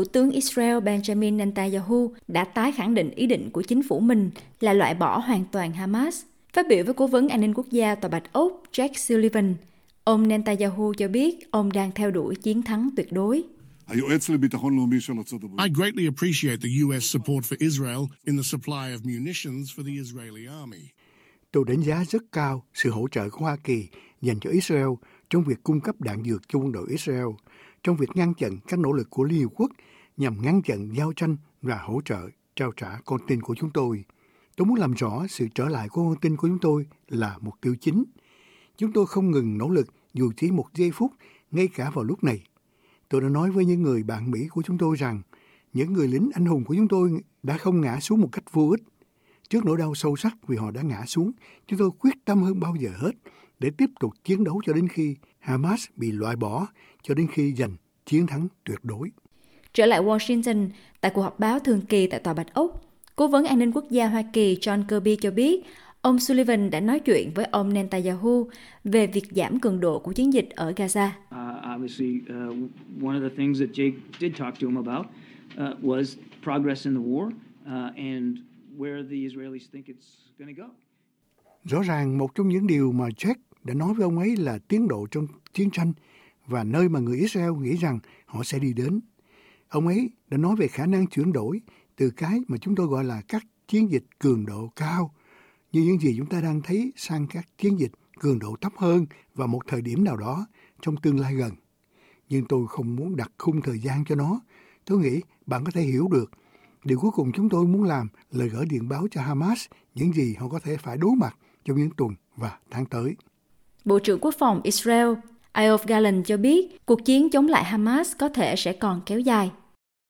Thủ tướng Israel Benjamin Netanyahu đã tái khẳng định ý định của chính phủ mình là loại bỏ hoàn toàn Hamas. Phát biểu với Cố vấn An ninh Quốc gia Tòa Bạch Ốc Jack Sullivan, ông Netanyahu cho biết ông đang theo đuổi chiến thắng tuyệt đối. I greatly appreciate the US support for Israel in the supply of munitions for the Israeli army. Tôi đánh giá rất cao sự hỗ trợ của Hoa Kỳ dành cho Israel trong việc cung cấp đạn dược cho quân đội Israel, trong việc ngăn chặn các nỗ lực của Liên Hợp Quốc nhằm ngăn chặn giao tranh và hỗ trợ trao trả con tin của chúng tôi. Tôi muốn làm rõ sự trở lại của con tin của chúng tôi là mục tiêu chính. Chúng tôi không ngừng nỗ lực dù chỉ một giây phút ngay cả vào lúc này. Tôi đã nói với những người bạn Mỹ của chúng tôi rằng những người lính anh hùng của chúng tôi đã không ngã xuống một cách vô ích. Trước nỗi đau sâu sắc vì họ đã ngã xuống, chúng tôi quyết tâm hơn bao giờ hết để tiếp tục chiến đấu cho đến khi Hamas bị loại bỏ, cho đến khi giành chiến thắng tuyệt đối. Trở lại Washington, tại cuộc họp báo thường kỳ tại Tòa Bạch Ốc, Cố vấn an ninh quốc gia Hoa Kỳ John Kirby cho biết ông Sullivan đã nói chuyện với ông Netanyahu về việc giảm cường độ của chiến dịch ở Gaza. Uh, obviously, uh, one of the things that Jake did talk to him about uh, was progress in the war uh, and where the Israelis think it's going to go. Rõ ràng một trong những điều mà Jack đã nói với ông ấy là tiến độ trong chiến tranh và nơi mà người Israel nghĩ rằng họ sẽ đi đến. Ông ấy đã nói về khả năng chuyển đổi từ cái mà chúng tôi gọi là các chiến dịch cường độ cao, như những gì chúng ta đang thấy sang các chiến dịch cường độ thấp hơn vào một thời điểm nào đó trong tương lai gần. Nhưng tôi không muốn đặt khung thời gian cho nó. Tôi nghĩ bạn có thể hiểu được. Điều cuối cùng chúng tôi muốn làm là gửi điện báo cho Hamas những gì họ có thể phải đối mặt trong những tuần và tháng tới. Bộ trưởng Quốc phòng Israel Iof Gallant cho biết cuộc chiến chống lại Hamas có thể sẽ còn kéo dài.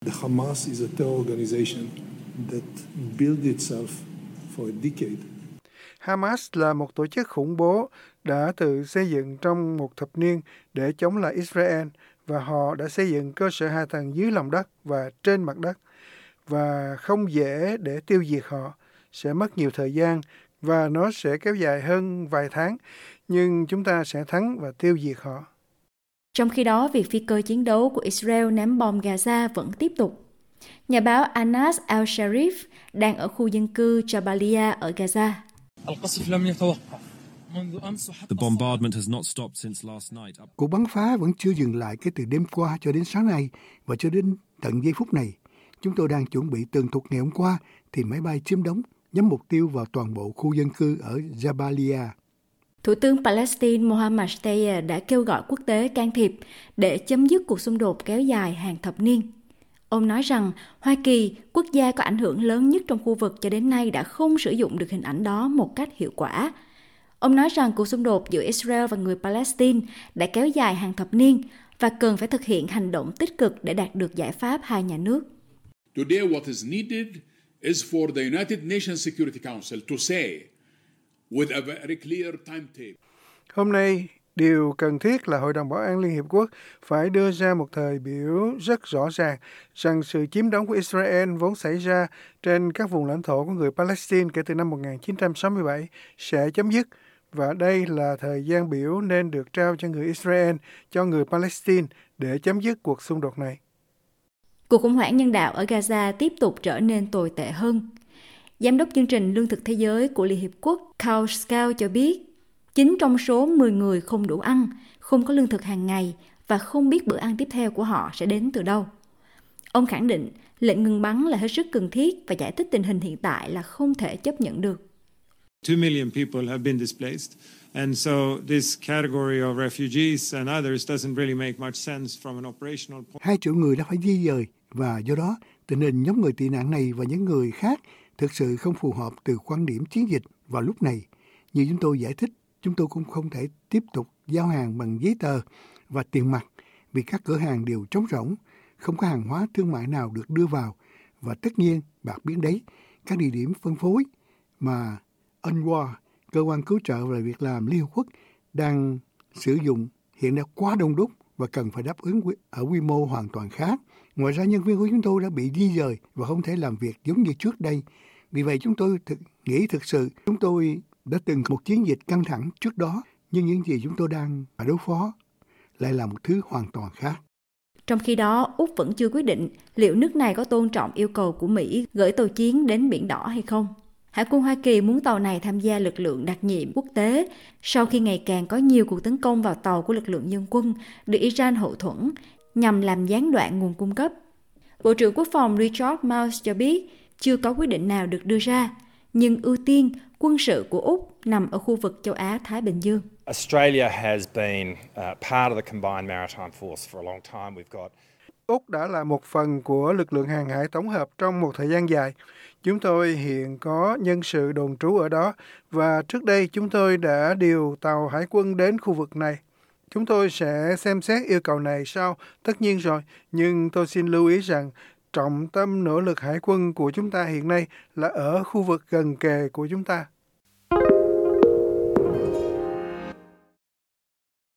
The Hamas is a terror organization that built itself for a decade. Hamas là một tổ chức khủng bố đã tự xây dựng trong một thập niên để chống lại Israel và họ đã xây dựng cơ sở hạ tầng dưới lòng đất và trên mặt đất và không dễ để tiêu diệt họ sẽ mất nhiều thời gian và nó sẽ kéo dài hơn vài tháng nhưng chúng ta sẽ thắng và tiêu diệt họ. Trong khi đó, việc phi cơ chiến đấu của Israel ném bom Gaza vẫn tiếp tục. Nhà báo Anas al-Sharif đang ở khu dân cư Jabalia ở Gaza. Cuộc bắn phá vẫn chưa dừng lại kể từ đêm qua cho đến sáng nay và cho đến tận giây phút này. Chúng tôi đang chuẩn bị tường thuật ngày hôm qua thì máy bay chiếm đóng nhắm mục tiêu vào toàn bộ khu dân cư ở Jabalia. Thủ tướng Palestine Mohammad Steyer đã kêu gọi quốc tế can thiệp để chấm dứt cuộc xung đột kéo dài hàng thập niên. Ông nói rằng Hoa Kỳ, quốc gia có ảnh hưởng lớn nhất trong khu vực cho đến nay đã không sử dụng được hình ảnh đó một cách hiệu quả. Ông nói rằng cuộc xung đột giữa Israel và người Palestine đã kéo dài hàng thập niên và cần phải thực hiện hành động tích cực để đạt được giải pháp hai nhà nước. Today what is needed is for the United Nations Security Council to say Hôm nay, điều cần thiết là Hội đồng Bảo an Liên Hiệp Quốc phải đưa ra một thời biểu rất rõ ràng rằng sự chiếm đóng của Israel vốn xảy ra trên các vùng lãnh thổ của người Palestine kể từ năm 1967 sẽ chấm dứt và đây là thời gian biểu nên được trao cho người Israel, cho người Palestine để chấm dứt cuộc xung đột này. Cuộc khủng hoảng nhân đạo ở Gaza tiếp tục trở nên tồi tệ hơn Giám đốc chương trình Lương thực Thế giới của Liên Hiệp Quốc Carl Scow cho biết, 9 trong số 10 người không đủ ăn, không có lương thực hàng ngày và không biết bữa ăn tiếp theo của họ sẽ đến từ đâu. Ông khẳng định lệnh ngừng bắn là hết sức cần thiết và giải thích tình hình hiện tại là không thể chấp nhận được. 2 million people have been displaced. And so this category of refugees and others doesn't really make much sense from an operational point. Hai triệu người đã phải di dời và do đó tình hình nhóm người tị nạn này và những người khác thực sự không phù hợp từ quan điểm chiến dịch vào lúc này. Như chúng tôi giải thích, chúng tôi cũng không thể tiếp tục giao hàng bằng giấy tờ và tiền mặt vì các cửa hàng đều trống rỗng, không có hàng hóa thương mại nào được đưa vào và tất nhiên bạc biến đấy, các địa điểm phân phối mà UNRWA, cơ quan cứu trợ về việc làm Liên Hợp Quốc đang sử dụng hiện đã quá đông đúc và cần phải đáp ứng ở quy mô hoàn toàn khác. Ngoài ra nhân viên của chúng tôi đã bị di dời và không thể làm việc giống như trước đây vì vậy chúng tôi thực, nghĩ thực sự chúng tôi đã từng một chiến dịch căng thẳng trước đó, nhưng những gì chúng tôi đang phải đối phó lại là một thứ hoàn toàn khác. Trong khi đó, Úc vẫn chưa quyết định liệu nước này có tôn trọng yêu cầu của Mỹ gửi tàu chiến đến Biển Đỏ hay không. Hải quân Hoa Kỳ muốn tàu này tham gia lực lượng đặc nhiệm quốc tế sau khi ngày càng có nhiều cuộc tấn công vào tàu của lực lượng nhân quân được Iran hậu thuẫn nhằm làm gián đoạn nguồn cung cấp. Bộ trưởng Quốc phòng Richard Miles cho biết chưa có quyết định nào được đưa ra, nhưng ưu tiên quân sự của Úc nằm ở khu vực châu Á-Thái Bình Dương. Australia has been uh, part of the combined maritime force for a long time. We've got Úc đã là một phần của lực lượng hàng hải tổng hợp trong một thời gian dài. Chúng tôi hiện có nhân sự đồn trú ở đó và trước đây chúng tôi đã điều tàu hải quân đến khu vực này. Chúng tôi sẽ xem xét yêu cầu này sau, tất nhiên rồi, nhưng tôi xin lưu ý rằng trọng tâm nỗ lực hải quân của chúng ta hiện nay là ở khu vực gần kề của chúng ta.